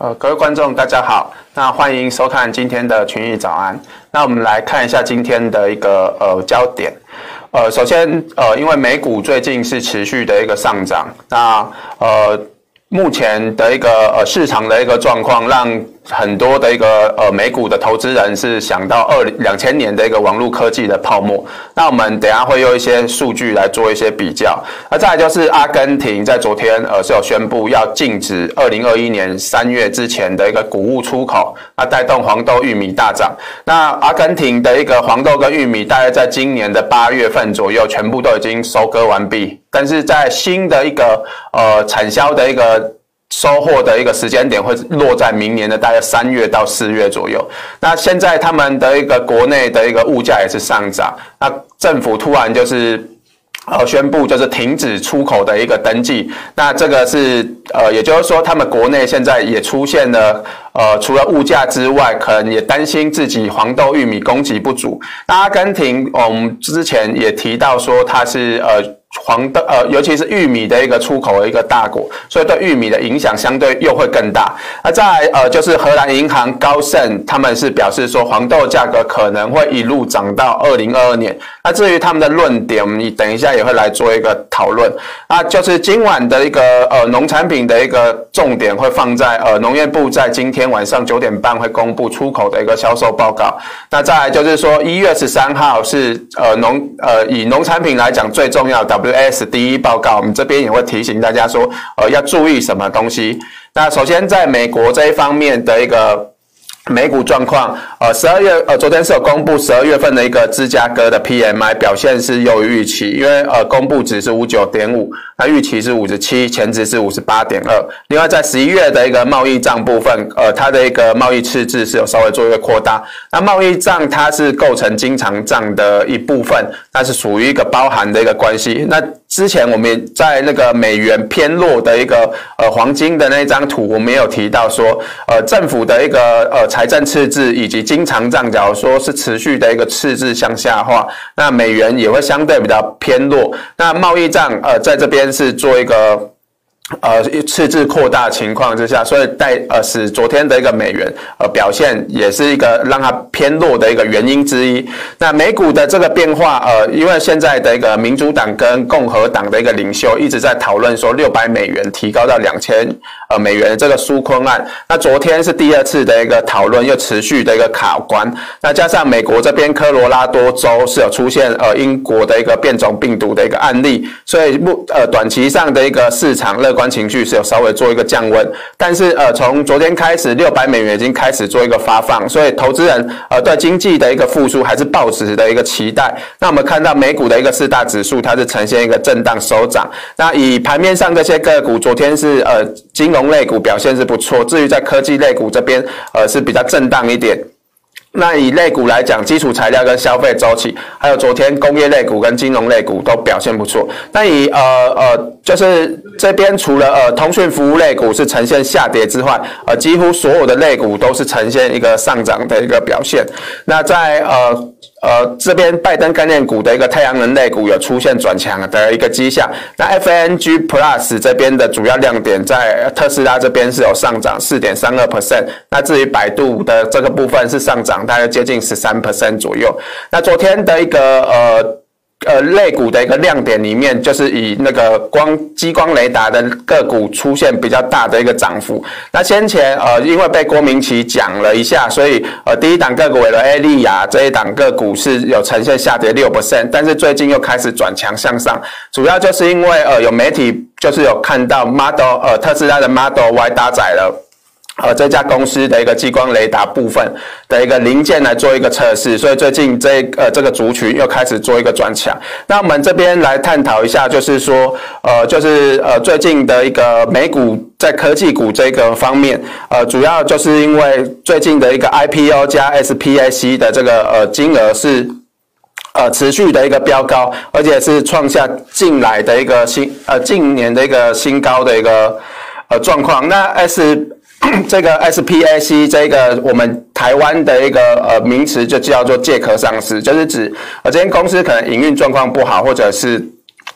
呃，各位观众大家好，那欢迎收看今天的群益早安。那我们来看一下今天的一个呃焦点。呃，首先呃，因为美股最近是持续的一个上涨，那呃目前的一个呃市场的一个状况让。很多的一个呃美股的投资人是想到二两千年的一个网络科技的泡沫，那我们等下会用一些数据来做一些比较。那再来就是阿根廷在昨天呃是有宣布要禁止二零二一年三月之前的一个谷物出口，那带动黄豆、玉米大涨。那阿根廷的一个黄豆跟玉米大概在今年的八月份左右全部都已经收割完毕，但是在新的一个呃产销的一个。收获的一个时间点会落在明年的大概三月到四月左右。那现在他们的一个国内的一个物价也是上涨，那政府突然就是呃宣布就是停止出口的一个登记。那这个是呃，也就是说他们国内现在也出现了呃，除了物价之外，可能也担心自己黄豆、玉米供给不足。那阿根廷，我们之前也提到说它是呃。黄豆呃，尤其是玉米的一个出口的一个大国，所以对玉米的影响相对又会更大。那再来呃，就是荷兰银行高盛他们是表示说，黄豆价格可能会一路涨到二零二二年。那至于他们的论点，我们等一下也会来做一个讨论。那就是今晚的一个呃农产品的一个重点会放在呃农业部在今天晚上九点半会公布出口的一个销售报告。那再来就是说一月十三号是呃农呃以农产品来讲最重要的。WS 第一报告，我们这边也会提醒大家说，呃，要注意什么东西。那首先，在美国这一方面的一个美股状况，呃，十二月，呃，昨天是有公布十二月份的一个芝加哥的 PMI 表现是优于预期，因为呃，公布值是五九点五。那预期是五十七，前值是五十八点二。另外，在十一月的一个贸易账部分，呃，它的一个贸易赤字是有稍微做一个扩大。那贸易账它是构成经常账的一部分，它是属于一个包含的一个关系。那之前我们在那个美元偏弱的一个呃黄金的那张图，我们有提到说，呃，政府的一个呃财政赤字以及经常账，假如说是持续的一个赤字向下化，那美元也会相对比较偏弱。那贸易战呃在这边。是做一个。呃，赤字扩大情况之下，所以带呃使昨天的一个美元呃表现也是一个让它偏弱的一个原因之一。那美股的这个变化，呃，因为现在的一个民主党跟共和党的一个领袖一直在讨论说六百美元提高到两千呃美元这个纾困案。那昨天是第二次的一个讨论，又持续的一个卡关。那加上美国这边科罗拉多州是有出现呃英国的一个变种病毒的一个案例，所以目呃短期上的一个市场乐观。情绪是有稍微做一个降温，但是呃，从昨天开始，六百美元已经开始做一个发放，所以投资人呃对经济的一个复苏还是抱持的一个期待。那我们看到美股的一个四大指数，它是呈现一个震荡收涨。那以盘面上这些个股，昨天是呃金融类股表现是不错，至于在科技类股这边呃是比较震荡一点。那以类股来讲，基础材料跟消费周期，还有昨天工业类股跟金融类股都表现不错。那以呃呃，就是这边除了呃通讯服务类股是呈现下跌之外，呃几乎所有的类股都是呈现一个上涨的一个表现。那在呃。呃，这边拜登概念股的一个太阳能类股有出现转强的一个迹象。那 FNG Plus 这边的主要亮点在特斯拉这边是有上涨四点三二 percent。那至于百度的这个部分是上涨大约接近十三 percent 左右。那昨天的一个呃。呃，类股的一个亮点里面，就是以那个光激光雷达的个股出现比较大的一个涨幅。那先前呃，因为被郭明奇讲了一下，所以呃，第一档个股为了艾利亚这一档个股是有呈现下跌六 percent，但是最近又开始转强向上，主要就是因为呃，有媒体就是有看到 Model 呃，特斯拉的 Model Y 搭载了。呃，这家公司的一个激光雷达部分的一个零件来做一个测试，所以最近这呃这个族群又开始做一个转强。那我们这边来探讨一下，就是说，呃，就是呃最近的一个美股在科技股这个方面，呃，主要就是因为最近的一个 IPO 加 SPAC 的这个呃金额是呃持续的一个飙高，而且是创下近来的一个新呃近年的一个新高的一个呃状况。那 S 这个 SPAC 这个我们台湾的一个呃名词就叫做借壳上市，就是指呃这间公司可能营运状况不好，或者是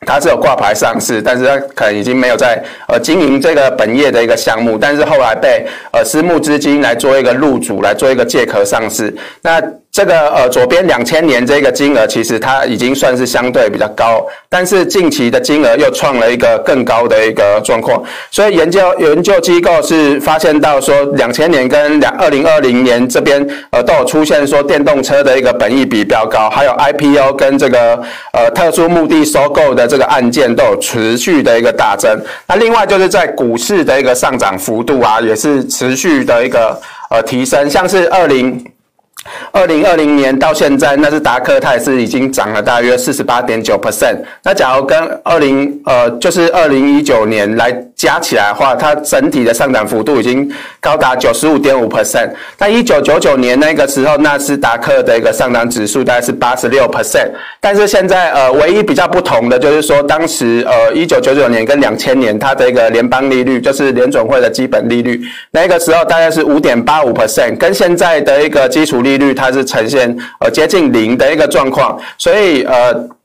它是有挂牌上市，但是它可能已经没有在呃经营这个本业的一个项目，但是后来被呃私募资金来做一个入主，来做一个借壳上市。那这个呃左边两千年这个金额，其实它已经算是相对比较高，但是近期的金额又创了一个更高的一个状况，所以研究研究机构是发现到说，两千年跟两二零二零年这边呃都有出现说电动车的一个本益比较高，还有 IPO 跟这个呃特殊目的收购的这个案件都有持续的一个大增。那另外就是在股市的一个上涨幅度啊，也是持续的一个呃提升，像是二零。二零二零年到现在，纳斯达克它也是已经涨了大约四十八点九 percent。那假如跟二零呃，就是二零一九年来加起来的话，它整体的上涨幅度已经高达九十五点五 percent。那一九九九年那个时候，纳斯达克的一个上涨指数大概是八十六 percent。但是现在呃，唯一比较不同的就是说，当时呃一九九九年跟两千年它的一个联邦利率，就是联准会的基本利率，那个时候大概是五点八五 percent，跟现在的一个基础利率。率它是呈现呃接近零的一个状况，所以呃。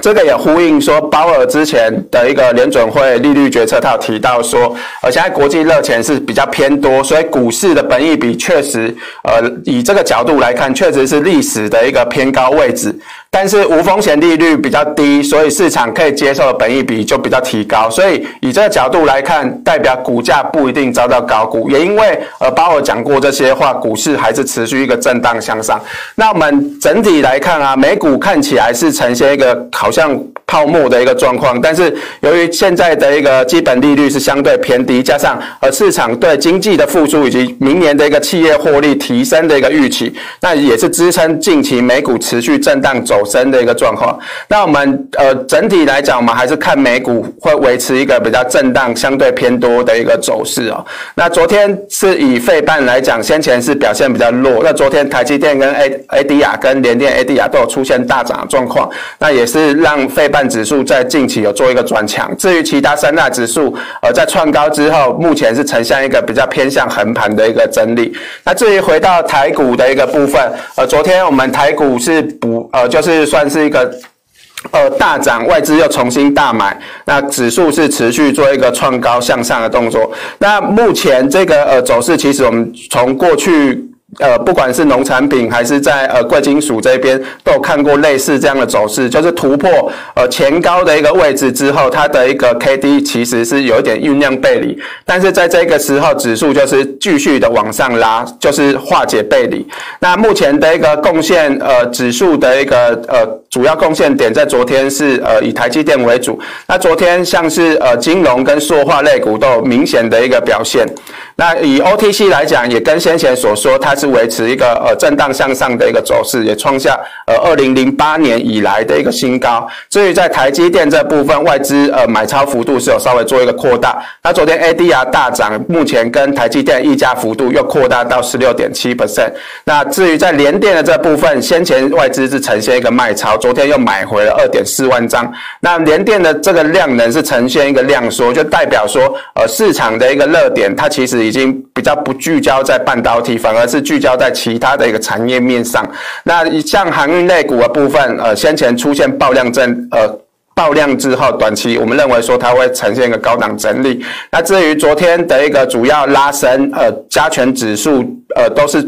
这个也呼应说，鲍尔之前的一个联准会利率决策，他有提到说，呃，现在国际热钱是比较偏多，所以股市的本益比确实，呃，以这个角度来看，确实是历史的一个偏高位置。但是无风险利率比较低，所以市场可以接受的本益比就比较提高。所以以这个角度来看，代表股价不一定遭到高估。也因为呃，鲍尔讲过这些话，股市还是持续一个震荡向上。那我们整体来看啊，美股看起来是呈现一个。好像泡沫的一个状况，但是由于现在的一个基本利率是相对偏低，加上呃市场对经济的复苏以及明年的一个企业获利提升的一个预期，那也是支撑近期美股持续震荡走升的一个状况。那我们呃整体来讲，我们还是看美股会维持一个比较震荡、相对偏多的一个走势哦。那昨天是以费半来讲，先前是表现比较弱。那昨天台积电跟 A ADR 跟联电 ADR 都有出现大涨状况，那也是。让费半指数在近期有做一个转强，至于其他三大指数，呃，在创高之后，目前是呈现一个比较偏向横盘的一个整理。那至于回到台股的一个部分，呃，昨天我们台股是补，呃，就是算是一个，呃，大涨，外资又重新大买，那指数是持续做一个创高向上的动作。那目前这个呃走势，其实我们从过去。呃，不管是农产品还是在呃贵金属这边，都有看过类似这样的走势，就是突破呃前高的一个位置之后，它的一个 K D 其实是有一点酝酿背离，但是在这个时候，指数就是继续的往上拉，就是化解背离。那目前的一个贡献，呃，指数的一个呃主要贡献点在昨天是呃以台积电为主，那昨天像是呃金融跟塑化类股都有明显的一个表现。那以 OTC 来讲，也跟先前所说，它是维持一个呃震荡向上的一个走势，也创下呃二零零八年以来的一个新高。至于在台积电这部分，外资呃买超幅度是有稍微做一个扩大。那昨天 ADR 大涨，目前跟台积电溢价幅度又扩大到十六点七 percent。那至于在联电的这部分，先前外资是呈现一个卖超，昨天又买回了二点四万张。那联电的这个量能是呈现一个量缩，就代表说呃市场的一个热点，它其实。已经比较不聚焦在半导体，反而是聚焦在其他的一个产业面上。那像航运类股的部分，呃，先前出现爆量震，呃，爆量之后，短期我们认为说它会呈现一个高档整理。那至于昨天的一个主要拉升，呃，加权指数，呃，都是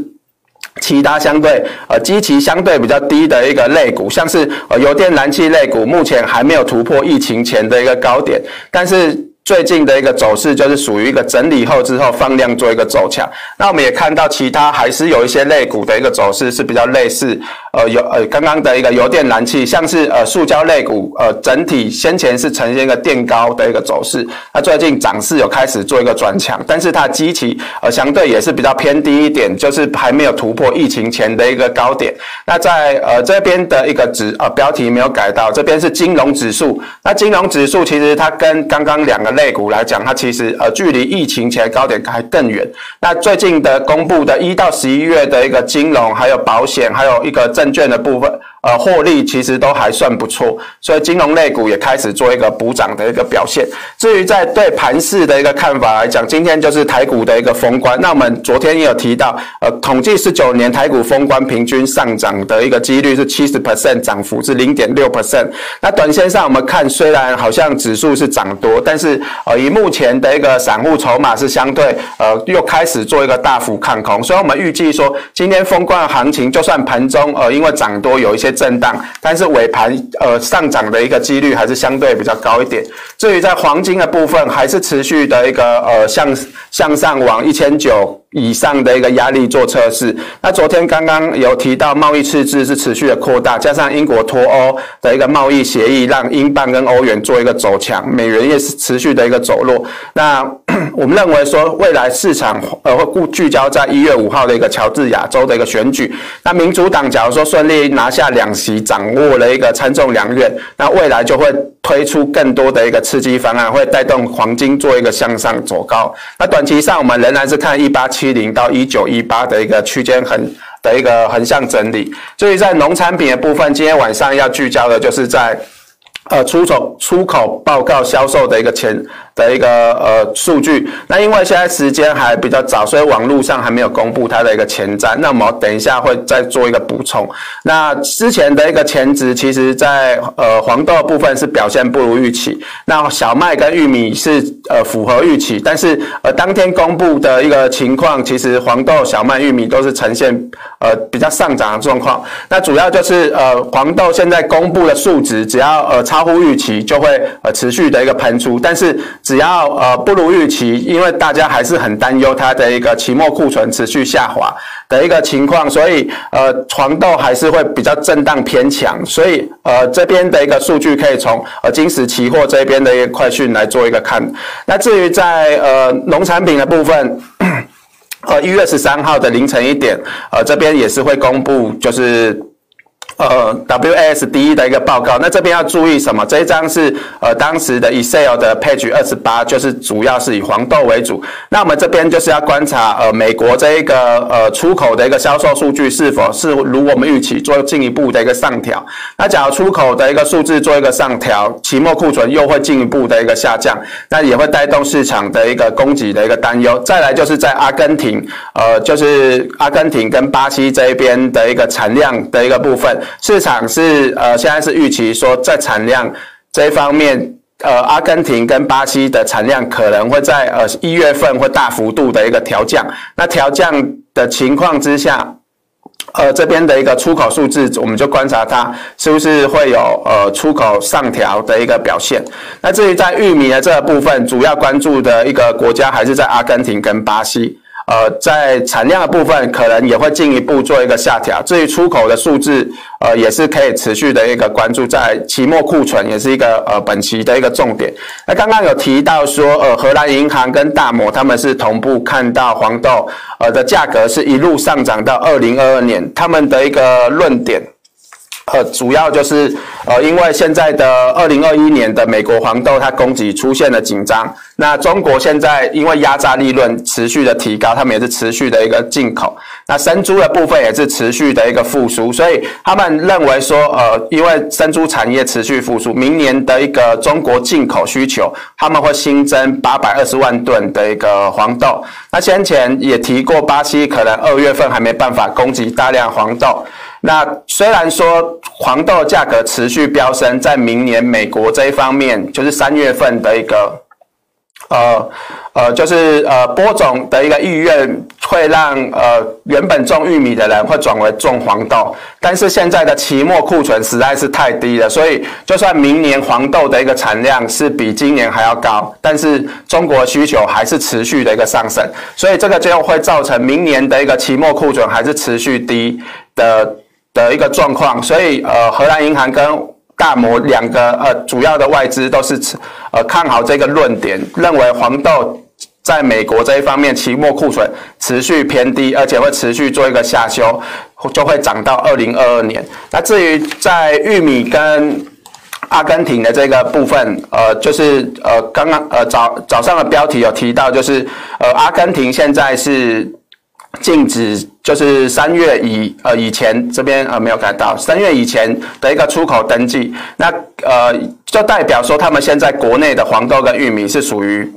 其他相对，呃，基期相对比较低的一个类股，像是呃油电燃气类股，目前还没有突破疫情前的一个高点，但是。最近的一个走势就是属于一个整理后之后放量做一个走强，那我们也看到其他还是有一些类股的一个走势是比较类似，呃，有呃刚刚的一个油电燃气，像是呃塑胶类股，呃整体先前是呈现一个垫高的一个走势，那最近涨势有开始做一个转强，但是它基期呃相对也是比较偏低一点，就是还没有突破疫情前的一个高点。那在呃这边的一个指呃标题没有改到，这边是金融指数，那金融指数其实它跟刚刚两个。类股来讲，它其实呃距离疫情前高点还更远。那最近的公布的一到十一月的一个金融、还有保险、还有一个证券的部分，呃获利其实都还算不错，所以金融类股也开始做一个补涨的一个表现。至于在对盘势的一个看法来讲，今天就是台股的一个封关。那我们昨天也有提到，呃，统计十九年台股封关平均上涨的一个几率是七十 percent，涨幅是零点六 percent。那短线上我们看，虽然好像指数是涨多，但是呃以目前的一个散户筹码是相对呃又开始做一个大幅看空，所以我们预计说今天封关行情就算盘中呃因为涨多有一些震荡，但是尾盘呃上涨的一个几率还是相对比较高一点。至于在黄金的部分，还是持续的一个呃向向上往一千九。以上的一个压力做测试。那昨天刚刚有提到贸易赤字是持续的扩大，加上英国脱欧的一个贸易协议，让英镑跟欧元做一个走强，美元也是持续的一个走弱。那我们认为说，未来市场呃会固聚焦在一月五号的一个乔治亚州的一个选举。那民主党假如说顺利拿下两席，掌握了一个参众两院，那未来就会推出更多的一个刺激方案，会带动黄金做一个向上走高。那短期上我们仍然是看一八七。零到一九一八的一个区间横的一个横向整理，所以在农产品的部分，今天晚上要聚焦的就是在呃出口出口报告销售的一个前。的一个呃数据，那因为现在时间还比较早，所以网络上还没有公布它的一个前瞻。那么等一下会再做一个补充。那之前的一个前值，其实在呃黄豆部分是表现不如预期，那小麦跟玉米是呃符合预期，但是呃当天公布的一个情况，其实黄豆、小麦、玉米都是呈现呃比较上涨的状况。那主要就是呃黄豆现在公布的数值，只要呃超乎预期，就会呃持续的一个喷出，但是。只要呃不如预期，因为大家还是很担忧它的一个期末库存持续下滑的一个情况，所以呃黄豆还是会比较震荡偏强。所以呃这边的一个数据可以从呃金石期货这边的一个快讯来做一个看。那至于在呃农产品的部分，呃一月十三号的凌晨一点，呃这边也是会公布就是。呃，WASDE 的一个报告，那这边要注意什么？这一张是呃当时的 Excel 的 Page 二十八，就是主要是以黄豆为主。那我们这边就是要观察呃美国这一个呃出口的一个销售数据是否是如我们预期做进一步的一个上调。那假如出口的一个数字做一个上调，期末库存又会进一步的一个下降，那也会带动市场的一个供给的一个担忧。再来就是在阿根廷，呃，就是阿根廷跟巴西这一边的一个产量的一个部分。市场是呃，现在是预期说，在产量这一方面，呃，阿根廷跟巴西的产量可能会在呃一月份会大幅度的一个调降。那调降的情况之下，呃，这边的一个出口数字，我们就观察它是不是会有呃出口上调的一个表现。那至于在玉米的这部分，主要关注的一个国家还是在阿根廷跟巴西。呃，在产量的部分，可能也会进一步做一个下调。至于出口的数字，呃，也是可以持续的一个关注。在期末库存也是一个呃本期的一个重点。那刚刚有提到说，呃，荷兰银行跟大摩他们是同步看到黄豆呃的价格是一路上涨到二零二二年，他们的一个论点。呃，主要就是呃，因为现在的二零二一年的美国黄豆它供给出现了紧张，那中国现在因为压榨利润持续的提高，他们也是持续的一个进口，那生猪的部分也是持续的一个复苏，所以他们认为说，呃，因为生猪产业持续复苏，明年的一个中国进口需求，他们会新增八百二十万吨的一个黄豆。那先前也提过，巴西可能二月份还没办法供给大量黄豆。那虽然说黄豆价格持续飙升，在明年美国这一方面，就是三月份的一个，呃呃，就是呃播种的一个意愿，会让呃原本种玉米的人会转为种黄豆，但是现在的期末库存实在是太低了，所以就算明年黄豆的一个产量是比今年还要高，但是中国需求还是持续的一个上升，所以这个就会造成明年的一个期末库存还是持续低的。的一个状况，所以呃，荷兰银行跟大摩两个呃主要的外资都是持呃看好这个论点，认为黄豆在美国这一方面期末库存持续偏低，而且会持续做一个下修，就会涨到二零二二年。那至于在玉米跟阿根廷的这个部分，呃，就是呃刚刚呃早早上的标题有提到，就是呃阿根廷现在是。禁止，就是三月以呃以前这边呃没有改到三月以前的一个出口登记，那呃就代表说他们现在国内的黄豆跟玉米是属于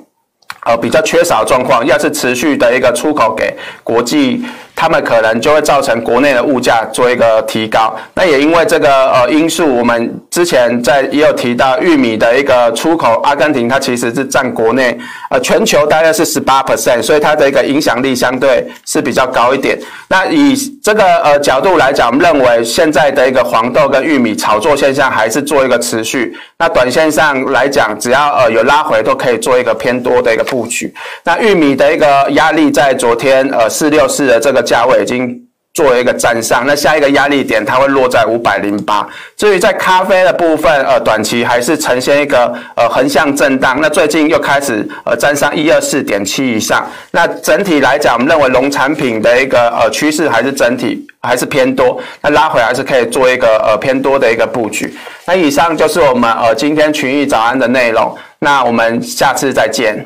呃比较缺少状况，要是持续的一个出口给国际。他们可能就会造成国内的物价做一个提高。那也因为这个呃因素，我们之前在也有提到玉米的一个出口，阿根廷它其实是占国内呃全球大概是十八 percent，所以它的一个影响力相对是比较高一点。那以这个呃角度来讲，我们认为现在的一个黄豆跟玉米炒作现象还是做一个持续。那短线上来讲，只要呃有拉回，都可以做一个偏多的一个布局。那玉米的一个压力在昨天呃四六四的这个。价位已经做了一个站上，那下一个压力点它会落在五百零八。至于在咖啡的部分，呃，短期还是呈现一个呃横向震荡。那最近又开始呃站上一二四点七以上。那整体来讲，我们认为农产品的一个呃趋势还是整体还是偏多。那拉回还是可以做一个呃偏多的一个布局。那以上就是我们呃今天群益早安的内容。那我们下次再见。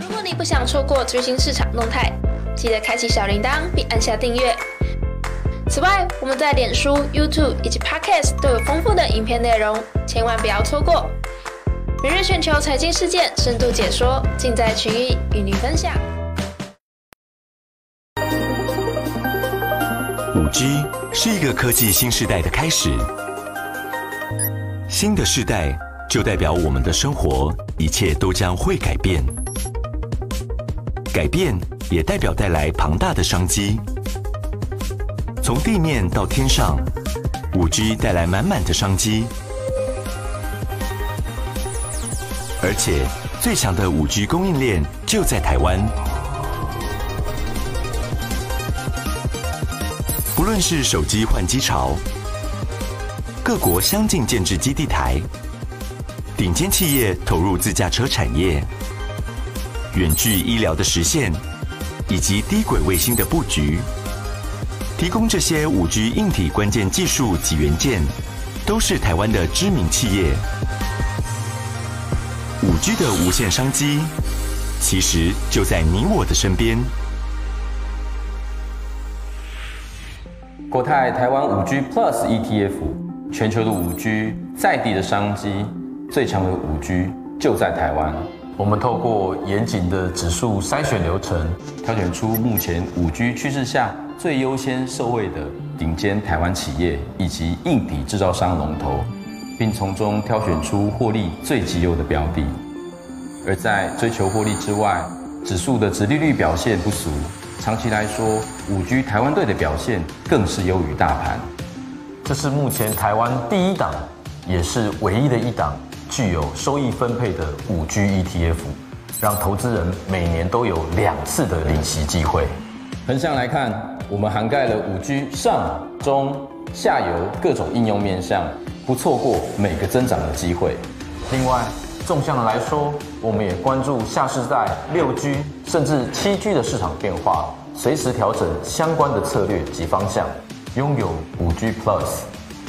如果你不想错过最新市场动态。记得开启小铃铛并按下订阅。此外，我们在脸书、YouTube 以及 Podcast 都有丰富的影片内容，千万不要错过。每日全球财经事件深度解说，尽在群益与您分享。五 G 是一个科技新时代的开始，新的世代就代表我们的生活，一切都将会改变，改变。也代表带来庞大的商机。从地面到天上，5G 带来满满的商机。而且，最强的 5G 供应链就在台湾。不论是手机换机潮，各国相继建置基地台，顶尖企业投入自驾车产业，远距医疗的实现。以及低轨卫星的布局，提供这些五 G 硬体关键技术及元件，都是台湾的知名企业。五 G 的无限商机，其实就在你我的身边。国泰台湾五 G Plus ETF，全球的五 G 在地的商机，最强的五 G 就在台湾。我们透过严谨的指数筛选流程，挑选出目前五 G 趋势下最优先受惠的顶尖台湾企业以及硬体制造商龙头，并从中挑选出获利最极优的标的。而在追求获利之外，指数的殖利率表现不俗，长期来说，五 G 台湾队的表现更是优于大盘。这是目前台湾第一档，也是唯一的一档。具有收益分配的五 G ETF，让投资人每年都有两次的领息机会。横向来看，我们涵盖了五 G 上、中、下游各种应用面向，不错过每个增长的机会。另外，纵向来说，我们也关注下世代六 G 甚至七 G 的市场变化，随时调整相关的策略及方向。拥有五 G Plus，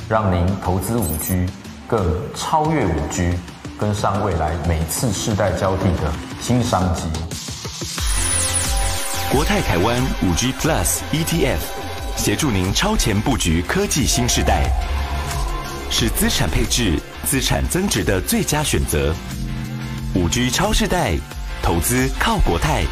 让您投资五 G。更超越五 G，跟上未来每次世代交替的新商机。国泰台湾五 G Plus ETF，协助您超前布局科技新时代，是资产配置、资产增值的最佳选择。五 G 超世代，投资靠国泰。